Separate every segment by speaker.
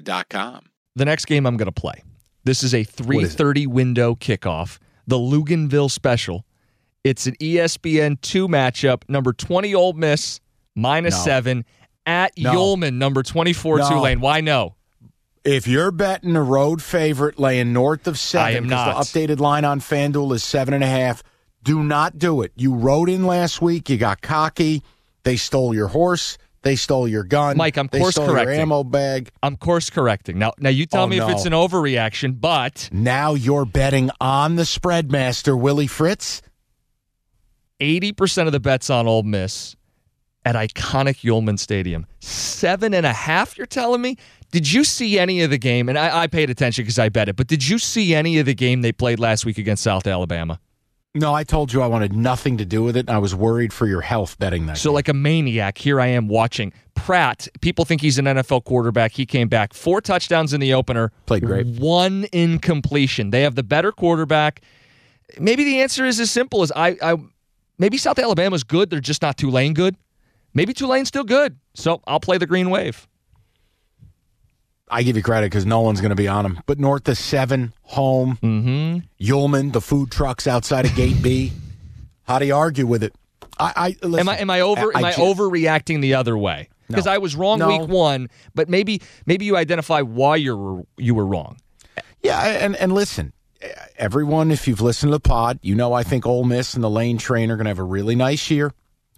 Speaker 1: Serta.com.
Speaker 2: The next game I'm going to play. This is a 3:30 window kickoff. The Luganville Special. It's an ESPN two matchup. Number 20 Ole Miss minus
Speaker 1: No.
Speaker 2: seven at
Speaker 1: No.
Speaker 2: Yulman. Number 24
Speaker 1: No.
Speaker 2: Tulane. Why no?
Speaker 1: If you're betting a road favorite laying north of seven,
Speaker 2: I am
Speaker 1: 'cause
Speaker 2: not.
Speaker 1: the updated line on FanDuel is seven and a half, do not do it. You rode in last week, you got cocky, they stole your horse, they stole your gun.
Speaker 2: Mike, I'm
Speaker 1: they
Speaker 2: course
Speaker 1: stole
Speaker 2: correcting.
Speaker 1: your ammo bag.
Speaker 2: I'm course correcting. Now, now you tell
Speaker 1: Oh,
Speaker 2: me if it's an overreaction, but
Speaker 1: Now you're betting on the spread master, Willie Fritz.
Speaker 2: 80% of the bets on Ole Miss at iconic Yulman Stadium. Seven and a half, you're telling me? Did you see any of the game? And I, I paid attention because I bet it, but did you see any of the game they played last week against South Alabama?
Speaker 1: No, I told you I wanted nothing to do with it. And I was worried for your health betting that.
Speaker 2: So,
Speaker 1: game.
Speaker 2: like a maniac, here I am watching Pratt. People think he's an NFL quarterback. He came back four touchdowns in the opener,
Speaker 1: Played great.
Speaker 2: one incompletion. They have the better quarterback. Maybe the answer is as simple as I, I maybe South Alabama's good. They're just not Tulane good. Maybe Tulane's still good. So I'll play the green wave.
Speaker 1: I give you credit because no one's going to be on him. But north of seven, home,
Speaker 2: Mm-hmm.
Speaker 1: Yulman, the food trucks outside of Gate B. How do you argue with it? I, I
Speaker 2: Am I am I over am I,
Speaker 1: ju-
Speaker 2: overreacting the other way? Because
Speaker 1: No.
Speaker 2: I was wrong
Speaker 1: No.
Speaker 2: week one, but maybe maybe you identify why you were you were wrong.
Speaker 1: Yeah, and and listen, everyone, if you've listened to the pod, you know I think Ole Miss and the Lane Train are going to have a really nice year.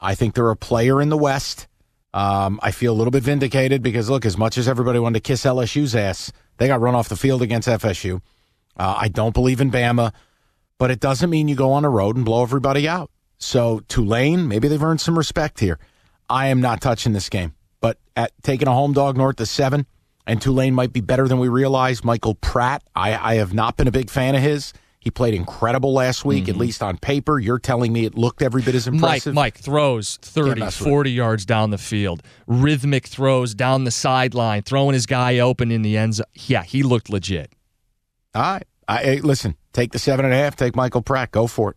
Speaker 1: I think they're a player in the West. Um, I feel a little bit vindicated because look, as much as everybody wanted to kiss LSU's ass, they got run off the field against FSU. Uh, I don't believe in Bama, but it doesn't mean you go on a road and blow everybody out. So Tulane, maybe they've earned some respect here. I am not touching this game, but at taking a home dog north of seven, and Tulane might be better than we realize. Michael Pratt, I, I have not been a big fan of his. He played incredible last week, at mm-hmm. least on paper. You're telling me it looked every bit as
Speaker 2: Mike
Speaker 1: impressive.
Speaker 2: Mike throws 30, 40 yards down the field. Rhythmic throws down the sideline, throwing his guy open in the end zone. Yeah, he looked legit.
Speaker 1: All right. I, hey, listen, take the seven and a half, take Michael Pratt, go for it.